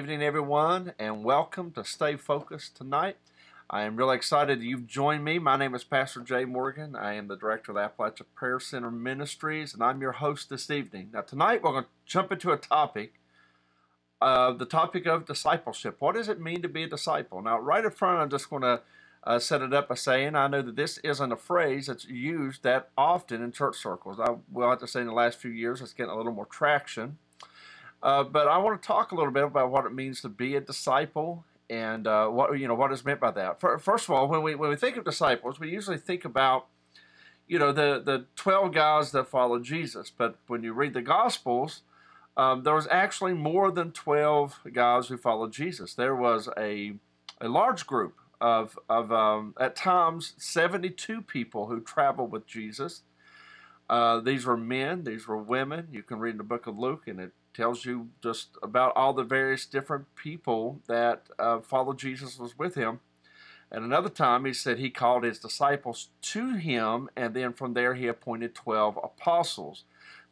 evening, everyone, and welcome to Stay Focused tonight. I am really excited you've joined me. My name is Pastor Jay Morgan. I am the director of the Appalachia Prayer Center Ministries, and I'm your host this evening. Now, tonight we're going to jump into a topic, uh, the topic of discipleship. What does it mean to be a disciple? Now, right up front, I'm just going to uh, set it up by saying I know that this isn't a phrase that's used that often in church circles. I will have to say in the last few years it's getting a little more traction. Uh, but I want to talk a little bit about what it means to be a disciple and uh, what you know what is meant by that. First of all, when we when we think of disciples, we usually think about you know the the twelve guys that followed Jesus. But when you read the Gospels, um, there was actually more than twelve guys who followed Jesus. There was a a large group of of um, at times seventy two people who traveled with Jesus. Uh, these were men, these were women. You can read in the book of Luke, and it tells you just about all the various different people that uh, followed Jesus was with him. At another time, he said he called his disciples to him, and then from there he appointed 12 apostles.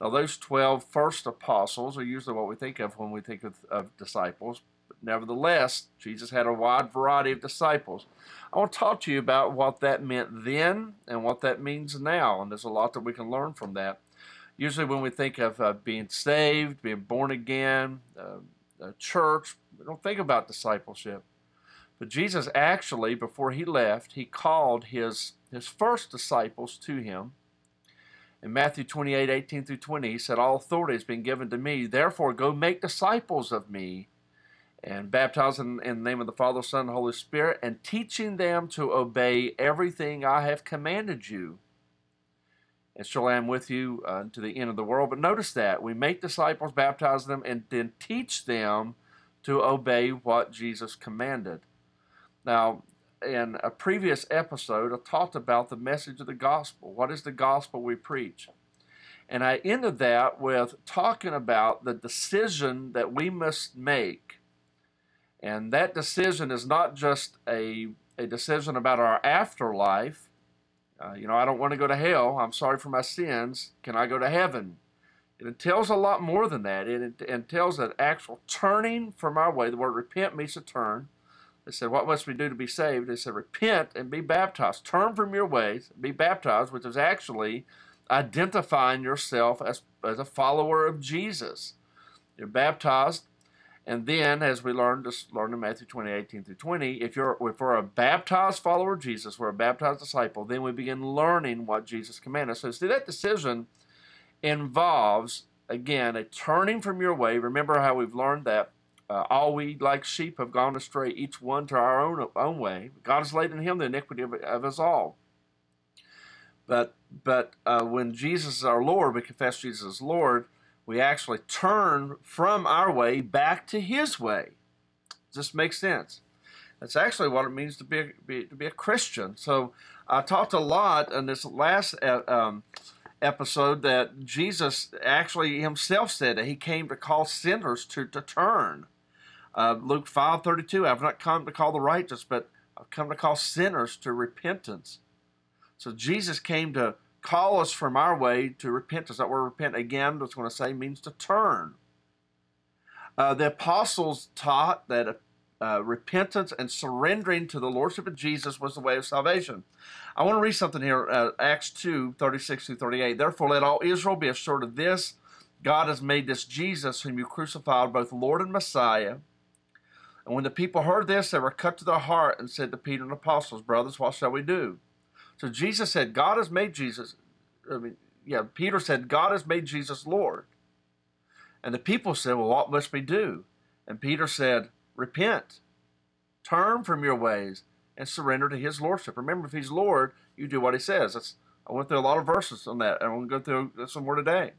Now, those 12 first apostles are usually what we think of when we think of, of disciples. Nevertheless, Jesus had a wide variety of disciples. I want to talk to you about what that meant then and what that means now, and there's a lot that we can learn from that usually when we think of uh, being saved, being born again, uh, church, we don't think about discipleship. But Jesus actually, before he left, he called his, his first disciples to him. In Matthew 28 18 through 20, he said, All authority has been given to me. Therefore, go make disciples of me and baptize in, in the name of the Father, Son, and Holy Spirit, and teaching them to obey everything I have commanded you and surely I am with you uh, to the end of the world. But notice that we make disciples, baptize them, and then teach them to obey what Jesus commanded. Now, in a previous episode, I talked about the message of the gospel. What is the gospel we preach? And I ended that with talking about the decision that we must make. And that decision is not just a, a decision about our afterlife, uh, you know, I don't want to go to hell. I'm sorry for my sins. Can I go to heaven? It entails a lot more than that. It entails an actual turning from our way. The word repent means to turn. They said, What must we do to be saved? They said, Repent and be baptized. Turn from your ways, be baptized, which is actually identifying yourself as, as a follower of Jesus. You're baptized and then, as we learned, just learned in Matthew 20, 18 through 20, if you're if we're a baptized follower of Jesus, we're a baptized disciple, then we begin learning what Jesus commanded us. So see that decision involves again a turning from your way. Remember how we've learned that uh, all we like sheep have gone astray, each one to our own own way. God has laid in him the iniquity of, of us all. But but uh, when Jesus is our Lord, we confess Jesus as Lord we actually turn from our way back to His way. Does this make sense? That's actually what it means to be, be to be a Christian. So I talked a lot in this last uh, um, episode that Jesus actually himself said that he came to call sinners to, to turn. Uh, Luke 5 32, I've not come to call the righteous, but I've come to call sinners to repentance. So Jesus came to call us from our way to repent. repentance. That word repent, again, what's going to say means to turn. Uh, the apostles taught that uh, repentance and surrendering to the Lordship of Jesus was the way of salvation. I want to read something here, uh, Acts 2 36 through 38. Therefore, let all Israel be assured of this God has made this Jesus, whom you crucified, both Lord and Messiah. And when the people heard this, they were cut to their heart and said to Peter and the apostles, Brothers, what shall we do? So Jesus said, God has made Jesus. I mean, yeah, Peter said, God has made Jesus Lord. And the people said, Well, what must we do? And Peter said, Repent, turn from your ways, and surrender to his lordship. Remember, if he's Lord, you do what he says. That's, I went through a lot of verses on that, and I'm going to go through some more today.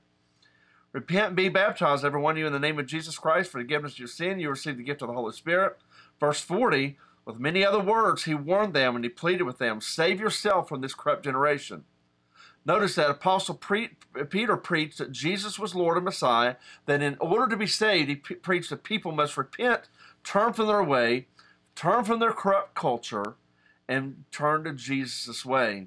Repent and be baptized, every one of you, in the name of Jesus Christ for the forgiveness of your sin. You receive the gift of the Holy Spirit. Verse 40 with many other words, he warned them and he pleaded with them, Save yourself from this corrupt generation. Notice that Apostle pre- Peter preached that Jesus was Lord and Messiah, that in order to be saved, he pre- preached that people must repent, turn from their way, turn from their corrupt culture, and turn to Jesus' way.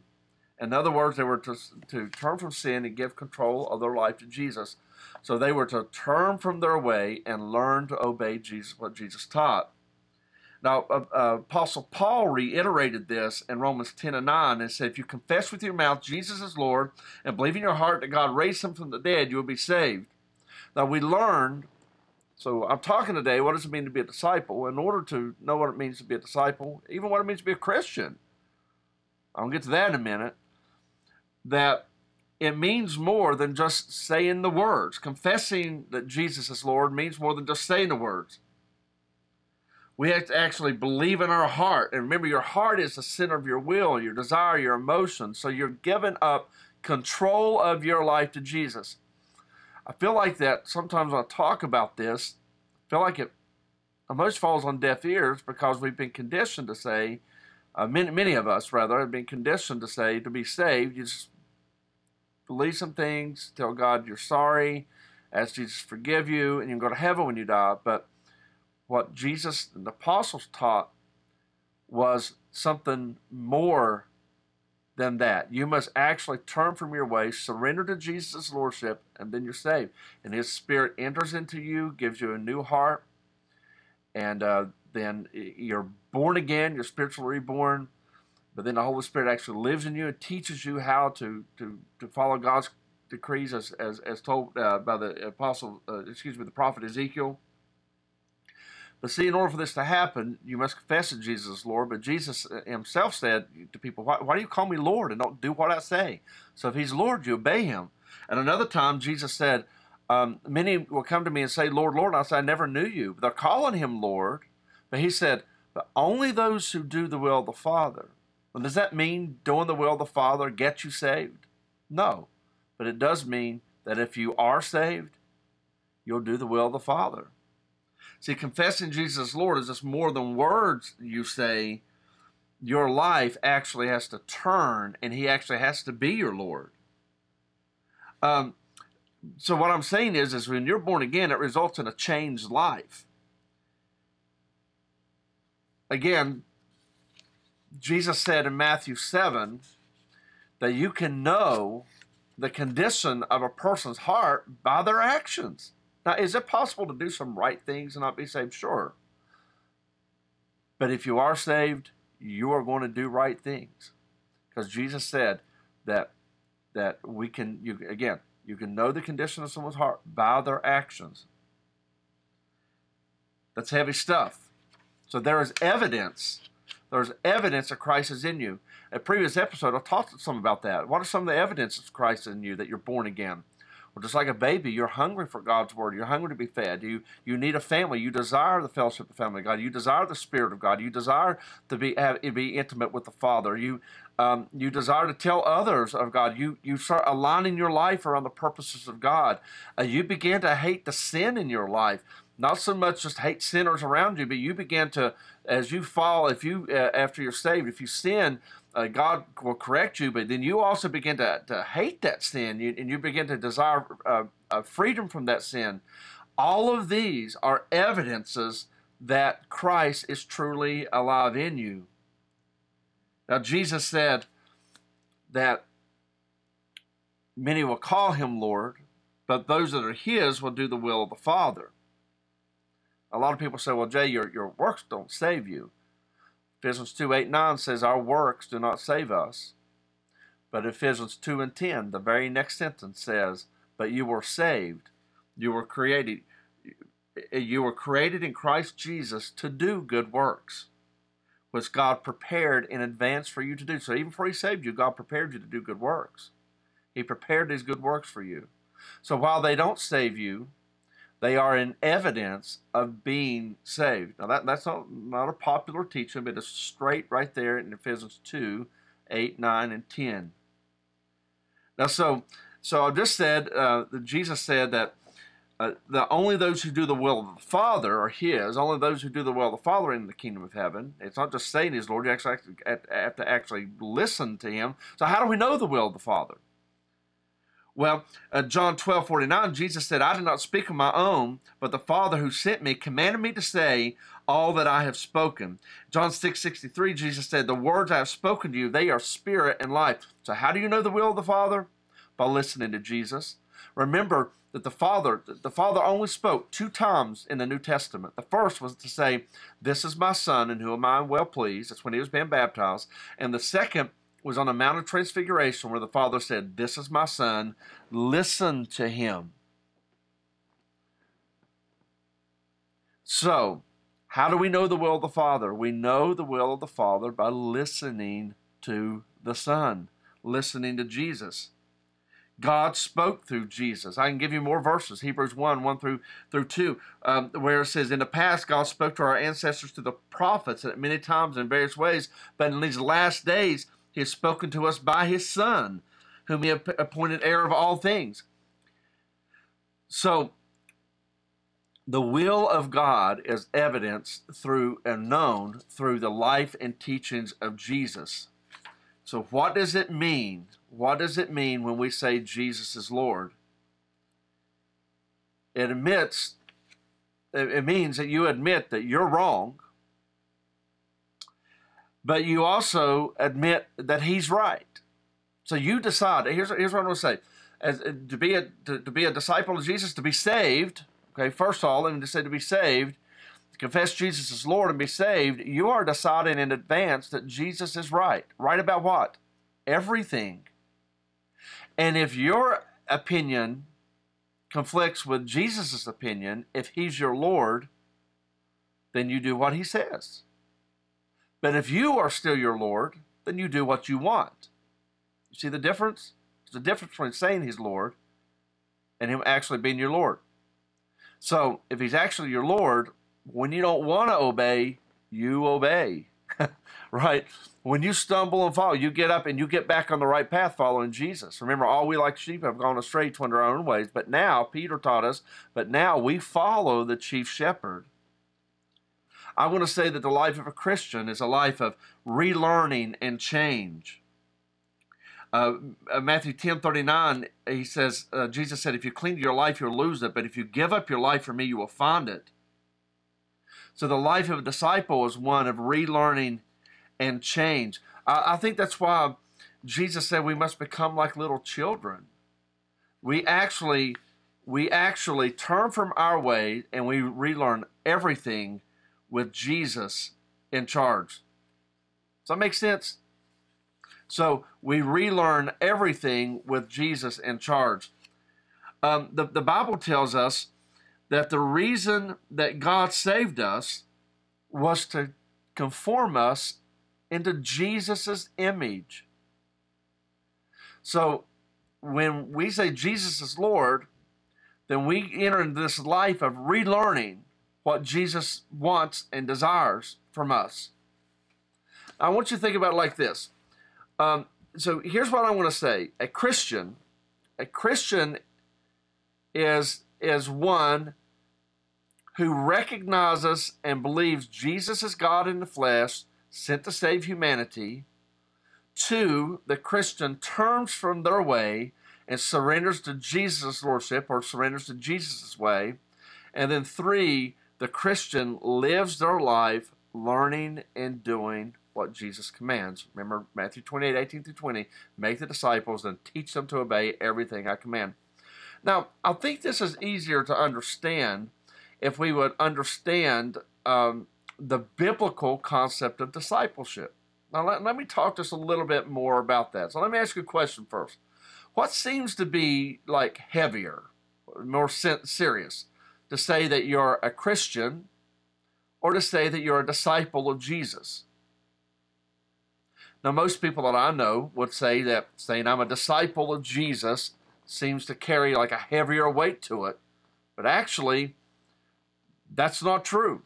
In other words, they were to, to turn from sin and give control of their life to Jesus. So they were to turn from their way and learn to obey Jesus, what Jesus taught. Now, uh, uh, Apostle Paul reiterated this in Romans 10 and 9 and said, If you confess with your mouth Jesus is Lord and believe in your heart that God raised him from the dead, you will be saved. Now, we learned, so I'm talking today, what does it mean to be a disciple? In order to know what it means to be a disciple, even what it means to be a Christian, I'll get to that in a minute, that it means more than just saying the words. Confessing that Jesus is Lord means more than just saying the words. We have to actually believe in our heart. And remember, your heart is the center of your will, your desire, your emotions. So you're giving up control of your life to Jesus. I feel like that sometimes I talk about this, I feel like it almost falls on deaf ears because we've been conditioned to say, uh, many, many of us rather, have been conditioned to say to be saved, you just believe some things, tell God you're sorry, ask Jesus to forgive you, and you can go to heaven when you die. But what Jesus and the apostles taught was something more than that. You must actually turn from your ways, surrender to Jesus' lordship, and then you're saved. And His Spirit enters into you, gives you a new heart, and uh, then you're born again. You're spiritually reborn. But then the Holy Spirit actually lives in you and teaches you how to to, to follow God's decrees, as as, as told uh, by the apostle, uh, excuse me, the prophet Ezekiel. But see, in order for this to happen, you must confess that Jesus is Lord. But Jesus himself said to people, why, why, do you call me Lord and don't do what I say? So if he's Lord, you obey him. And another time, Jesus said, um, Many will come to me and say, Lord, Lord. And I say, I never knew you. They're calling him Lord. But he said, But only those who do the will of the Father. Well, does that mean doing the will of the Father gets you saved? No. But it does mean that if you are saved, you'll do the will of the Father. See, confessing Jesus Lord is just more than words you say. Your life actually has to turn, and He actually has to be your Lord. Um, so what I'm saying is, is when you're born again, it results in a changed life. Again, Jesus said in Matthew 7 that you can know the condition of a person's heart by their actions. Now, is it possible to do some right things and not be saved? Sure. But if you are saved, you are going to do right things. Because Jesus said that that we can you again, you can know the condition of someone's heart by their actions. That's heavy stuff. So there is evidence. There's evidence that Christ is in you. A previous episode, I talked some about that. What are some of the evidence of Christ in you that you're born again? Well, just like a baby, you're hungry for God's word. You're hungry to be fed. You you need a family. You desire the fellowship of the family of God. You desire the Spirit of God. You desire to be have, be intimate with the Father. You um, you desire to tell others of God. You you start aligning your life around the purposes of God. Uh, you begin to hate the sin in your life. Not so much just hate sinners around you, but you begin to, as you fall, if you uh, after you're saved, if you sin, uh, God will correct you, but then you also begin to, to hate that sin you, and you begin to desire uh, uh, freedom from that sin. All of these are evidences that Christ is truly alive in you. Now, Jesus said that many will call him Lord, but those that are his will do the will of the Father. A lot of people say, well, Jay, your, your works don't save you. Ephesians 2 8 9 says, Our works do not save us. But Ephesians 2 and 10, the very next sentence says, But you were saved. You were created. You were created in Christ Jesus to do good works, which God prepared in advance for you to do. So even before He saved you, God prepared you to do good works. He prepared these good works for you. So while they don't save you, they are an evidence of being saved. Now, that, that's not, not a popular teaching, but it's straight right there in Ephesians 2 8, 9, and 10. Now, so, so I just said uh, that Jesus said that uh, that only those who do the will of the Father are His. Only those who do the will of the Father are in the kingdom of heaven. It's not just saying His Lord. You actually have to actually listen to Him. So, how do we know the will of the Father? Well, uh, John 12, 49, Jesus said, I did not speak of my own, but the Father who sent me commanded me to say all that I have spoken. John 6, 63, Jesus said, The words I have spoken to you, they are spirit and life. So, how do you know the will of the Father? By listening to Jesus. Remember that the Father, the Father only spoke two times in the New Testament. The first was to say, This is my Son, in whom I am well pleased. That's when he was being baptized. And the second was on the Mount of Transfiguration where the Father said, This is my Son, listen to him. So, how do we know the will of the Father? We know the will of the Father by listening to the Son, listening to Jesus. God spoke through Jesus. I can give you more verses. Hebrews 1, 1 through, through 2, um, where it says, In the past, God spoke to our ancestors, through the prophets, at many times in various ways, but in these last days, he has spoken to us by his Son, whom he appointed heir of all things. So, the will of God is evidenced through and known through the life and teachings of Jesus. So, what does it mean? What does it mean when we say Jesus is Lord? It admits, it means that you admit that you're wrong but you also admit that he's right. So you decide. Here's, here's what I'm going to say. As, uh, to, be a, to, to, be a disciple of Jesus, to be saved, okay, first of all, let me just say to be saved, confess Jesus as Lord and be saved, you are deciding in advance that Jesus is right. Right about what? Everything. And if your opinion conflicts with Jesus' opinion, if he's your Lord, then you do what he says. But if you are still your Lord, then you do what you want. You see the difference? There's a difference between saying he's Lord and him actually being your Lord. So if he's actually your Lord, when you don't want to obey, you obey. right? When you stumble and fall, you get up and you get back on the right path following Jesus. Remember, all we like sheep have gone astray to our own ways. But now, Peter taught us, but now we follow the chief shepherd. I want to say that the life of a Christian is a life of relearning and change. Uh, uh Matthew 10 39, he says, uh, Jesus said, If you cling to your life, you'll lose it, but if you give up your life for me, you will find it. So the life of a disciple is one of relearning and change. I, I think that's why Jesus said we must become like little children. We actually we actually turn from our way and we relearn everything with Jesus in charge. Does that make sense? So we relearn everything with Jesus in charge. Um, the, the Bible tells us that the reason that God saved us was to conform us into Jesus' image. So when we say Jesus is Lord, then we enter into this life of relearning what Jesus wants and desires from us. I want you to think about it like this. Um, so here's what I want to say: a Christian, a Christian is is one who recognizes and believes Jesus is God in the flesh, sent to save humanity. Two, the Christian turns from their way and surrenders to Jesus' lordship or surrenders to Jesus' way. And then three, the Christian lives their life learning and doing what Jesus commands. Remember Matthew 28, 18 through 20. Make the disciples and teach them to obey everything I command. Now, I think this is easier to understand if we would understand um, the biblical concept of discipleship. Now, let, let me talk just a little bit more about that. So, let me ask you a question first. What seems to be like heavier, more serious? To say that you're a Christian or to say that you're a disciple of Jesus. Now, most people that I know would say that saying I'm a disciple of Jesus seems to carry like a heavier weight to it. But actually, that's not true.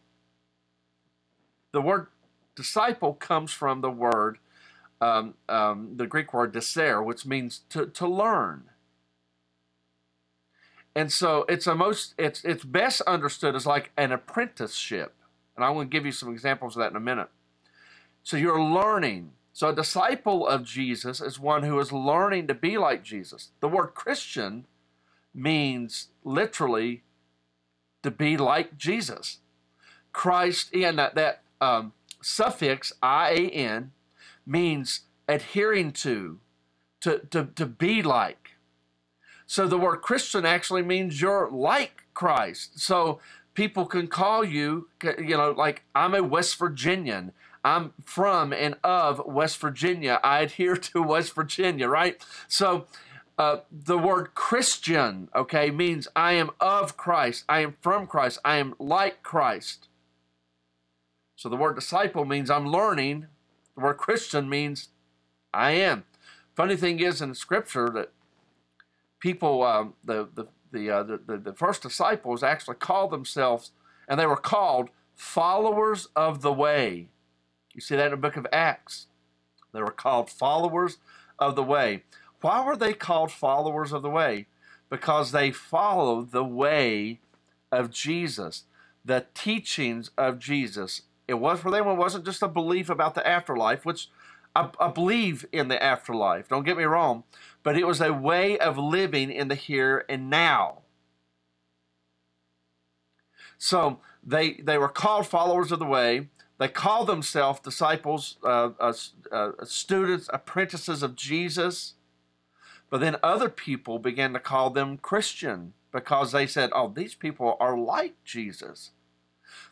The word disciple comes from the word, um, um, the Greek word discer, which means to, to learn. And so it's a most it's it's best understood as like an apprenticeship. And I want to give you some examples of that in a minute. So you're learning. So a disciple of Jesus is one who is learning to be like Jesus. The word Christian means literally to be like Jesus. Christ, and that, that um, suffix I-A-N means adhering to, to, to, to be like. So the word Christian actually means you're like Christ. So people can call you, you know, like I'm a West Virginian. I'm from and of West Virginia. I adhere to West Virginia, right? So uh, the word Christian, okay, means I am of Christ. I am from Christ. I am like Christ. So the word disciple means I'm learning. The word Christian means I am. Funny thing is in Scripture that people, um, the, the, the, uh, the, the first disciples actually called themselves, and they were called followers of the way. You see that in the book of Acts. They were called followers of the way. Why were they called followers of the way? Because they followed the way of Jesus, the teachings of Jesus. It was for them, it wasn't just a belief about the afterlife, which I, I believe in the afterlife, don't get me wrong, but it was a way of living in the here and now. So they, they were called followers of the way. They called themselves disciples, uh, uh, uh, students, apprentices of Jesus. But then other people began to call them Christian because they said, oh, these people are like Jesus.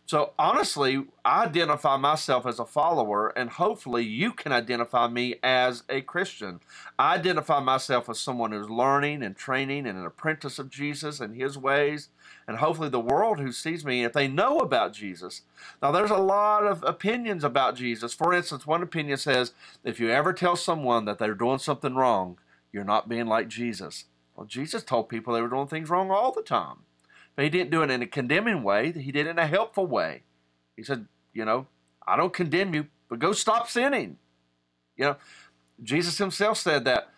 So honestly, I identify myself as a follower, and hopefully you can identify me as a Christian. I identify myself as someone who's learning and training and an apprentice of Jesus and his ways. And hopefully the world who sees me, if they know about Jesus. Now there's a lot of opinions about Jesus. For instance, one opinion says, if you ever tell someone that they're doing something wrong, you're not being like Jesus. Well, Jesus told people they were doing things wrong all the time. But he didn't do it in a condemning way. He did it in a helpful way. He said, you know, I don't condemn you, but go stop sinning. You know, Jesus himself said that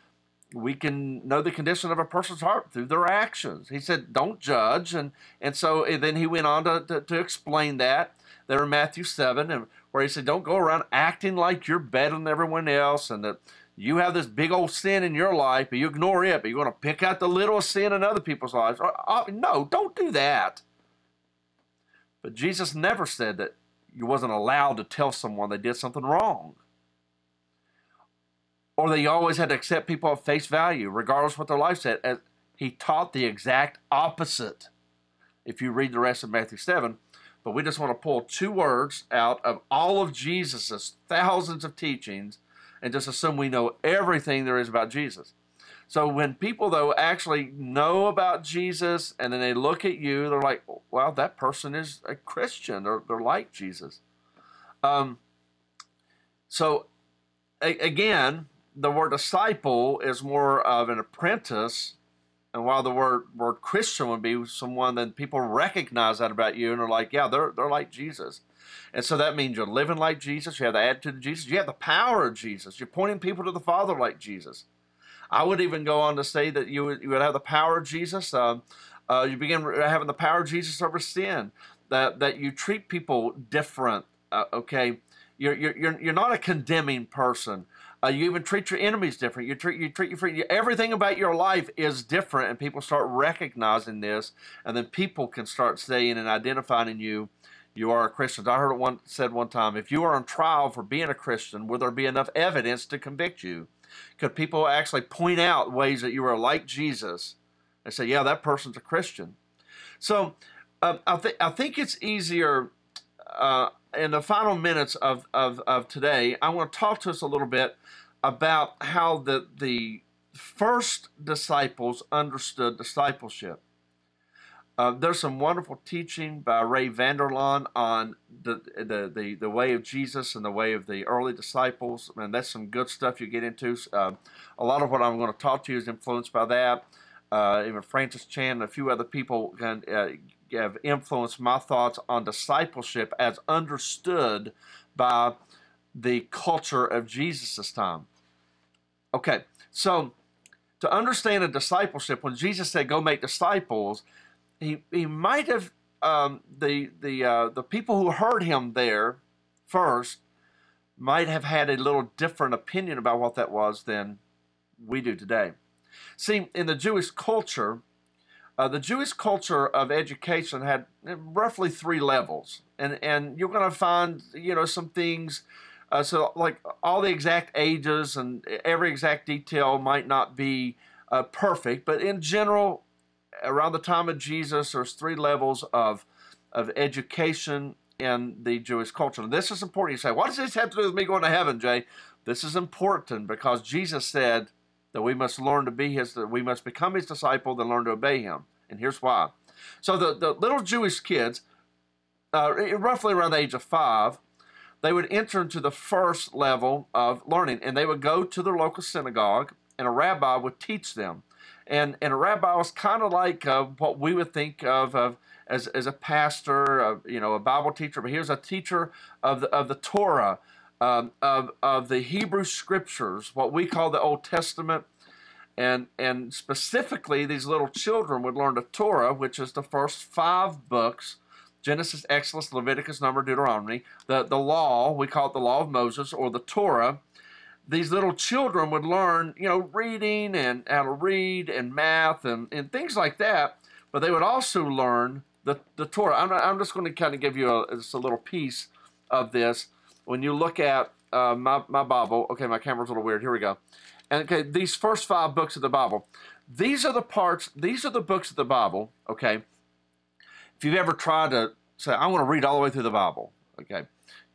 we can know the condition of a person's heart through their actions. He said, don't judge. And, and so and then he went on to, to, to explain that there in Matthew 7, and where he said, don't go around acting like you're better than everyone else and that you have this big old sin in your life, but you ignore it, but you want to pick out the little sin in other people's lives. Uh, no, don't do that. But Jesus never said that you wasn't allowed to tell someone they did something wrong. Or that you always had to accept people at face value, regardless of what their life said. He taught the exact opposite. If you read the rest of Matthew 7, but we just want to pull two words out of all of Jesus's thousands of teachings and just assume we know everything there is about Jesus. So when people though actually know about Jesus and then they look at you, they're like, "Well, that person is a Christian. or they're like Jesus." Um, so a- again, the word disciple is more of an apprentice, and while the word word Christian would be someone that people recognize that about you and are like, "Yeah, they're they're like Jesus." And so that means you're living like Jesus. You have the attitude of Jesus. You have the power of Jesus. You're pointing people to the Father like Jesus. I would even go on to say that you would, you would have the power of Jesus. Uh, uh, you begin having the power of Jesus over sin. That that you treat people different. Uh, okay, you're, you're you're not a condemning person. Uh, you even treat your enemies different. You treat you treat your. Everything about your life is different, and people start recognizing this, and then people can start saying and identifying you you are a Christian. I heard it one said one time, if you are on trial for being a Christian, will there be enough evidence to convict you? Could people actually point out ways that you are like Jesus and say, yeah, that person's a Christian? So uh, I, th- I think it's easier uh, in the final minutes of, of, of today. I want to talk to us a little bit about how the, the first disciples understood discipleship. Uh, there's some wonderful teaching by Ray Vander Laan on the, the, the, the, way of Jesus and the way of the early disciples. And that's some good stuff you get into. Uh, a lot of what I'm going to talk to you is influenced by that. Uh, even Francis Chan and a few other people can, uh, have influenced my thoughts on discipleship as understood by the culture of Jesus' time. Okay, so to understand a discipleship, when Jesus said, Go make disciples, he he might have um, the the uh, the people who heard him there first might have had a little different opinion about what that was than we do today. See, in the Jewish culture, uh, the Jewish culture of education had roughly three levels, and and you're going to find you know some things. Uh, so like all the exact ages and every exact detail might not be uh, perfect, but in general, around the time of Jesus, there's three levels of of education in the Jewish culture. And this is important. You say, what does this have to do with me going to heaven, Jay? This is important because Jesus said that we must learn to be his, that we must become his disciple, then learn to obey him. And here's why. So the, the little Jewish kids, uh, roughly around the age of five, they would enter into the first level of learning, and they would go to their local synagogue, and a rabbi would teach them. And, and a rabbi was kind of like uh, what we would think of, of as, as a pastor, uh, you know, a Bible teacher, but he was a teacher of the, of the Torah, um, of, of the Hebrew scriptures, what we call the Old Testament. And, and specifically, these little children would learn the Torah, which is the first five books Genesis, Exodus, Leviticus, Number, Deuteronomy. The, the law, we call it the law of Moses or the Torah. These little children would learn, you know, reading and how to read and math and, and things like that. But they would also learn the, the Torah. I'm, I'm just going to kind of give you a, just a little piece of this. When you look at uh, my, my Bible, okay, my camera's a little weird. Here we go. And okay, these first five books of the Bible, these are the parts, these are the books of the Bible, okay? If you've ever tried to say, I want to read all the way through the Bible, okay?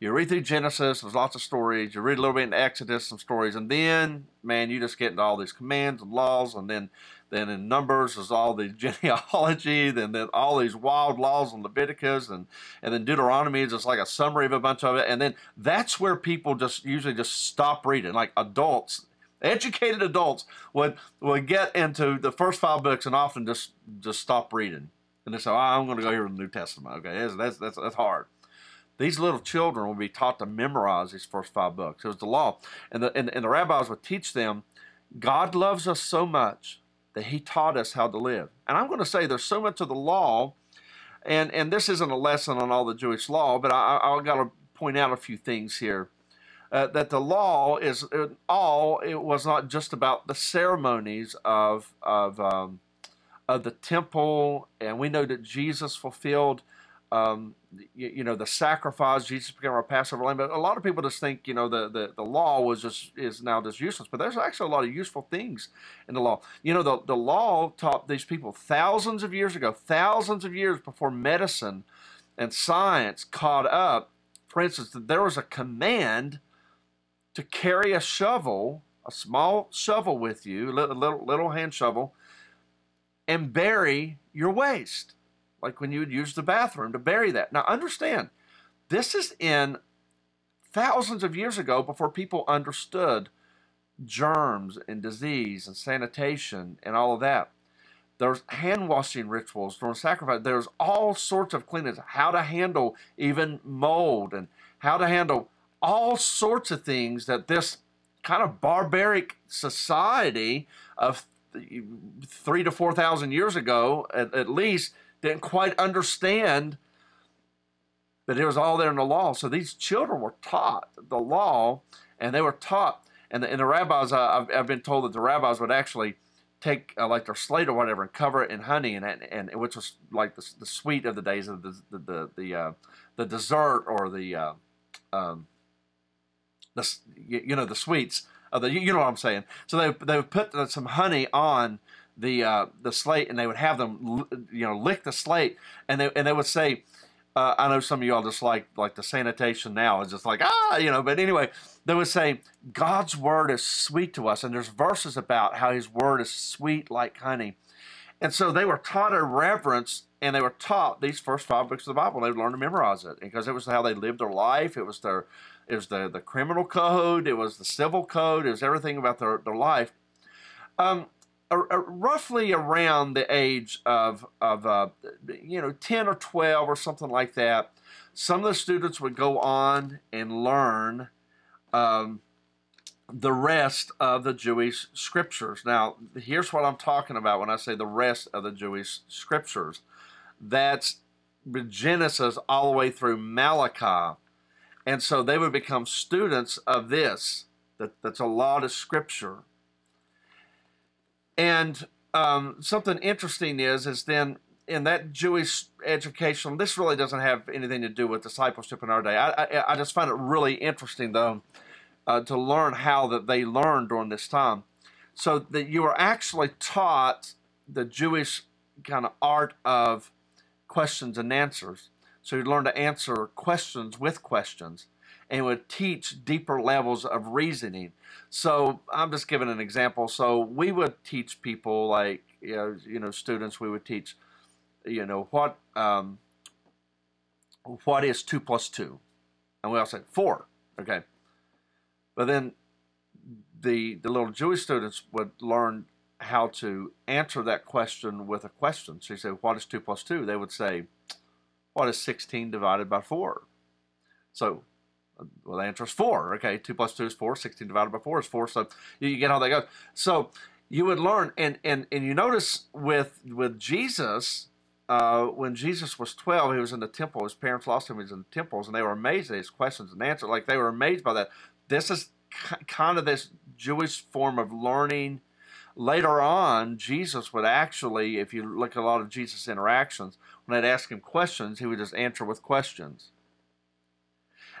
You read through Genesis, there's lots of stories. You read a little bit in Exodus, some stories, and then, man, you just get into all these commands and laws, and then then in Numbers is all the genealogy, then, then all these wild laws in Leviticus, and, and then Deuteronomy is just like a summary of a bunch of it. And then that's where people just usually just stop reading. Like adults, educated adults would would get into the first five books and often just just stop reading. And they say, oh, I'm going to go here in the New Testament. Okay, that's, that's, that's hard. These little children will be taught to memorize these first five books. It was the law. And the, and, and the rabbis would teach them God loves us so much that he taught us how to live. And I'm going to say there's so much of the law, and, and this isn't a lesson on all the Jewish law, but I, I, I got to point out a few things here. Uh, that the law is all, it was not just about the ceremonies of, of, um, of the temple, and we know that Jesus fulfilled um, you, you, know, the sacrifice, Jesus became our Passover lamb. But a lot of people just think, you know, the, the, the law was just is now just useless. But there's actually a lot of useful things in the law. You know, the, the law taught these people thousands of years ago, thousands of years before medicine and science caught up. For instance, that there was a command to carry a shovel, a small shovel with you, a little, little, little hand shovel, and bury your waste like when you would use the bathroom to bury that. Now, understand, this is in thousands of years ago before people understood germs and disease and sanitation and all of that. There's hand washing rituals during sacrifice. There's all sorts of cleanliness, how to handle even mold and how to handle all sorts of things that this kind of barbaric society of three to four thousand years ago, at, at least, didn't quite understand but it was all there in the law. So these children were taught the law, and they were taught. And the, and the rabbis, uh, I've, I've, been told that the rabbis would actually take uh, like their slate or whatever and cover it in honey, and and, and which was like the, the sweet of the days of the the the the, uh, the dessert or the uh, um, the you know the sweets of the you know what I'm saying. So they they would put some honey on the uh, the slate and they would have them you know lick the slate and they and they would say uh, I know some of y'all just like like the sanitation now. Is just like ah you know but anyway they would say God's word is sweet to us and there's verses about how His word is sweet like honey. And so they were taught a reverence and they were taught these first five books of the Bible and they would learn to memorize it because it was how they lived their life. It was their it was the the criminal code it was the civil code it was everything about their their life. Um, roughly around the age of, of uh, you know, 10 or 12 or something like that, some of the students would go on and learn um, the rest of the Jewish scriptures. Now, here's what I'm talking about when I say the rest of the Jewish scriptures. That's Genesis all the way through Malachi. And so they would become students of this. That, that's a lot of scripture. And um, something interesting is, is then in that Jewish education, this really doesn't have anything to do with discipleship in our day. I, I, I just find it really interesting, though, uh, to learn how that they learned during this time. So that you were actually taught the Jewish kind of art of questions and answers. So you learn to answer questions with questions and would teach deeper levels of reasoning. So I'm just giving an example. So we would teach people like you know, you know students. We would teach, you know, what um, what is two plus two, and we all say four. Okay, but then the the little Jewish students would learn how to answer that question with a question. So you say, "What is two plus two? They would say, "What is sixteen divided by 4? So well, the answer is four. Okay, two plus two is four. Sixteen divided by four is four. So you get how that goes. So you would learn, and and and you notice with with Jesus, uh, when Jesus was twelve, he was in the temple. His parents lost him. He was in the temples, and they were amazed at his questions and answers. Like they were amazed by that. This is kind of this Jewish form of learning. Later on, Jesus would actually, if you look at a lot of Jesus' interactions, when they'd ask him questions, he would just answer with questions.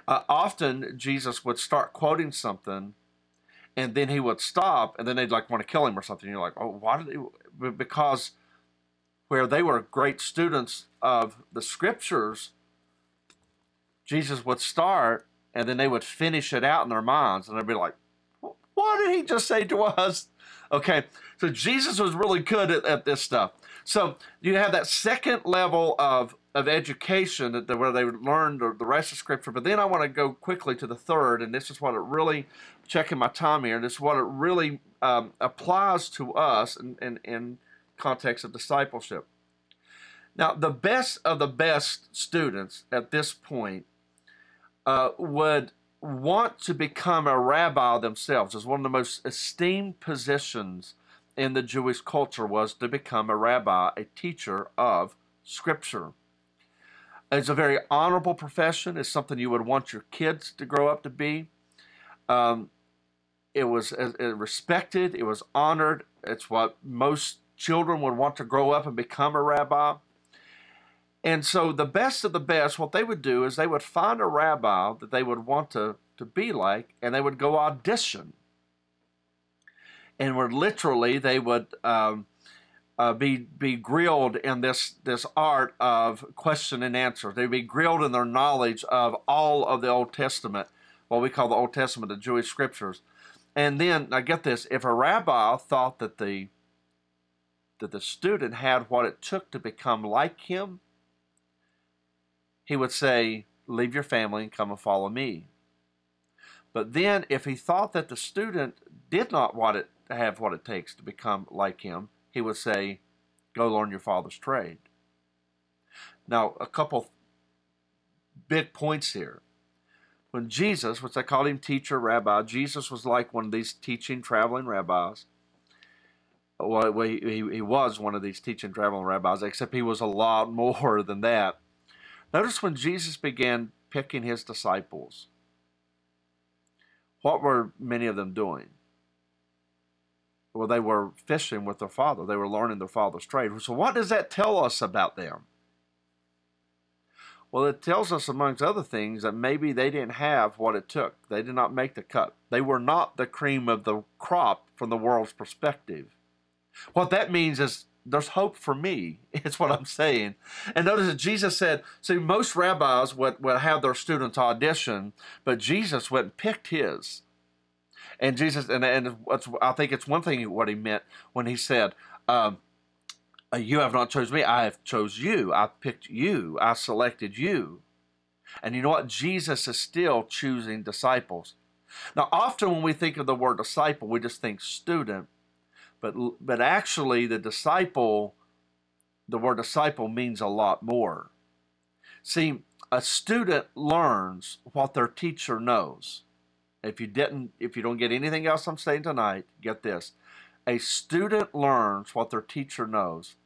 Uh, often Jesus would start quoting something, and then he would stop, and then they'd like want to kill him or something. You're like, oh, why did they? Because where they were great students of the scriptures, Jesus would start, and then they would finish it out in their minds, and they'd be like, what did he just say to us? Okay, so Jesus was really good at, at this stuff. So you have that second level of of education that, where they learned the rest of Scripture. But then I want to go quickly to the third, and this is what it really, checking my time here, this is what it really um, applies to us in, in, in context of discipleship. Now, the best of the best students at this point uh, would want to become a rabbi themselves. As one of the most esteemed positions in the Jewish culture was to become a rabbi, a teacher of Scripture. It's a very honorable profession. It's something you would want your kids to grow up to be. Um, it was respected. It was honored. It's what most children would want to grow up and become a rabbi. And so the best of the best, what they would do is they would find a rabbi that they would want to, to be like, and they would go audition. And were literally they would um, uh, be be grilled in this this art of question and answer. They'd be grilled in their knowledge of all of the Old Testament, what we call the Old Testament, the Jewish scriptures. And then I get this: if a rabbi thought that the that the student had what it took to become like him, he would say, "Leave your family and come and follow me." But then, if he thought that the student did not want it have what it takes to become like him, he would say, Go learn your father's trade. Now, a couple big points here. When Jesus, which I called him teacher, rabbi, Jesus was like one of these teaching, traveling rabbis. Well, he, he was one of these teaching, traveling rabbis, except he was a lot more than that. Notice when Jesus began picking his disciples, what were many of them doing? Well, they were fishing with their father. They were learning their father's trade. So, what does that tell us about them? Well, it tells us, amongst other things, that maybe they didn't have what it took. They did not make the cut. They were not the cream of the crop from the world's perspective. What that means is there's hope for me. It's what I'm saying. And notice that Jesus said, see, most rabbis would, would have their students audition, but Jesus went and picked his. And Jesus, and, and I think it's one thing what he meant when he said, um, uh, you have not chosen me, I have chose you. I picked you. I selected you. And you know what? Jesus is still choosing disciples. Now, often when we think of the word disciple, we just think student. But, but actually, the disciple, the word disciple means a lot more. See, a student learns what their teacher knows. If you didn't, if you don't get anything else I'm saying tonight, get this. A student learns what their teacher knows.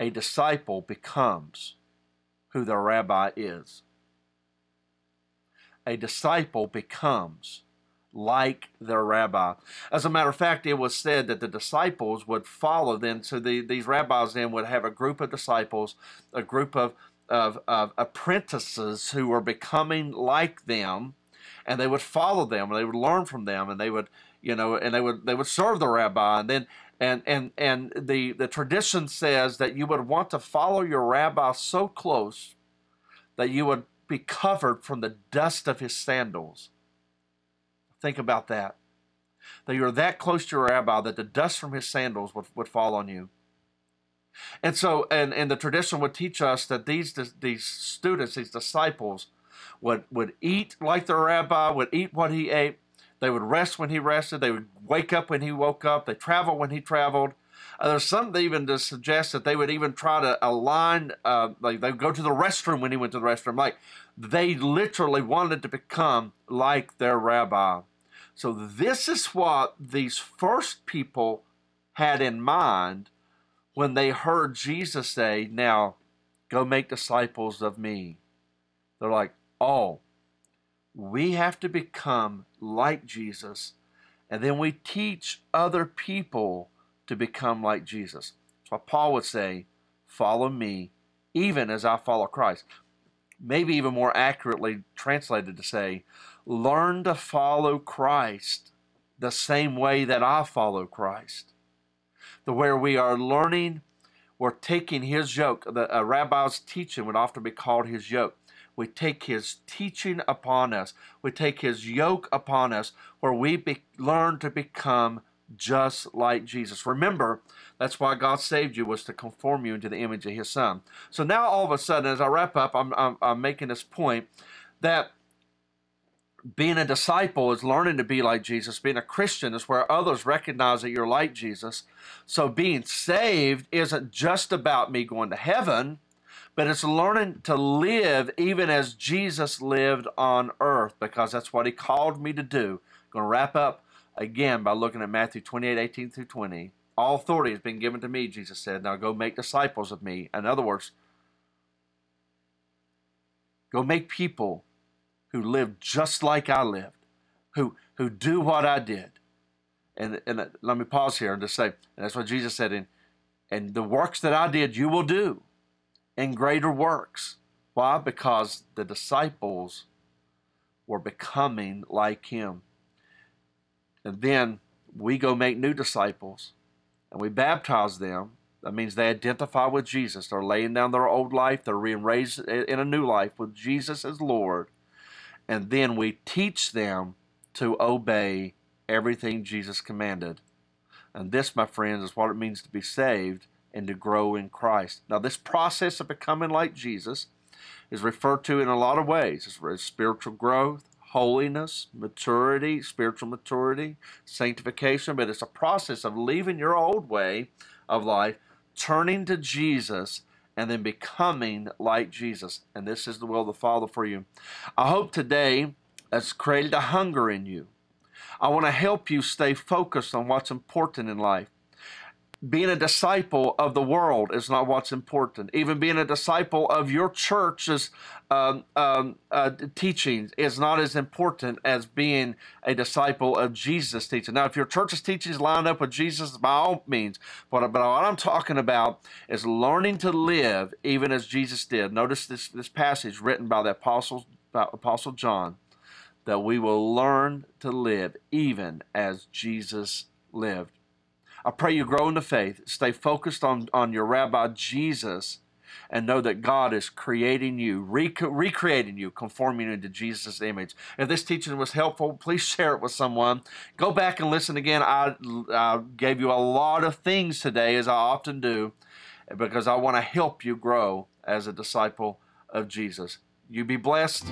A disciple becomes who their rabbi is. a disciple becomes like their rabbi. As a matter of fact, it was said that the disciples would follow them. So the, these rabbis then would have a group of disciples, a group of, of, of apprentices who were becoming like them, and they would follow them, and they would learn from them, and they would, you know, and they would they would serve the rabbi, and then and and and the the tradition says that you would want to follow your rabbi so close that you would be covered from the dust of his sandals Think about that. That you're that close to your rabbi that the dust from his sandals would, would fall on you. And so, and, and the tradition would teach us that these, these students, these disciples, would, would eat like their rabbi, would eat what he ate. They would rest when he rested. They would wake up when he woke up. They travel when he traveled. Uh, there's some even to suggest that they would even try to align, uh, like they would go to the restroom when he went to the restroom. Like they literally wanted to become like their rabbi. So, this is what these first people had in mind when they heard Jesus say, Now go make disciples of me. They're like, Oh, we have to become like Jesus, and then we teach other people to become like Jesus. That's what Paul would say, Follow me, even as I follow Christ. Maybe even more accurately translated to say, learn to follow Christ the same way that I follow Christ. The where we are learning, we're taking his yoke. The a rabbi's teaching would often be called his yoke. We take his teaching upon us. We take his yoke upon us, where we be, learn to become just like Jesus. Remember, that's why God saved you was to conform you into the image of His Son. So now, all of a sudden, as I wrap up, I'm, I'm, I'm making this point that being a disciple is learning to be like Jesus. Being a Christian is where others recognize that you're like Jesus. So being saved isn't just about me going to heaven, but it's learning to live even as Jesus lived on earth because that's what he called me to do. I'm going to wrap up again by looking at Matthew 28 18 through 20. All authority has been given to me, Jesus said. Now go make disciples of me. In other words, go make people who live just like I lived, who, who do what I did. And, and let me pause here and just say, and that's what Jesus said, in, and the works that I did, you will do, and greater works. Why? Because the disciples were becoming like him. And then we go make new disciples and we baptize them. That means they identify with Jesus. They're laying down their old life, they're being raised in a new life with Jesus as Lord and then we teach them to obey everything Jesus commanded. And this, my friends, is what it means to be saved and to grow in Christ. Now, this process of becoming like Jesus is referred to in a lot of ways. as spiritual growth, holiness, maturity, spiritual maturity, sanctification, but it's a process of leaving your old way of life, turning to Jesus, and then becoming like Jesus. And this is the will of the Father for you. I hope today has created a hunger in you. I want to help you stay focused on what's important in life being a disciple of the world is not what's important. Even being a disciple of your church's um, um, uh, teachings is not as important as being a disciple of Jesus' teaching. Now, if your church's teachings line up with Jesus, by all means. But, but what I'm talking about is learning to live even as Jesus did. Notice this, this passage written by the Apostle, by Apostle John that we will learn to live even as Jesus lived. I pray you grow in the faith, stay focused on, on your Rabbi Jesus, and know that God is creating you, rec- recreating you, conforming you into Jesus' image. If this teaching was helpful, please share it with someone. Go back and listen again. I, I gave you a lot of things today, as I often do, because I want to help you grow as a disciple of Jesus. You be blessed.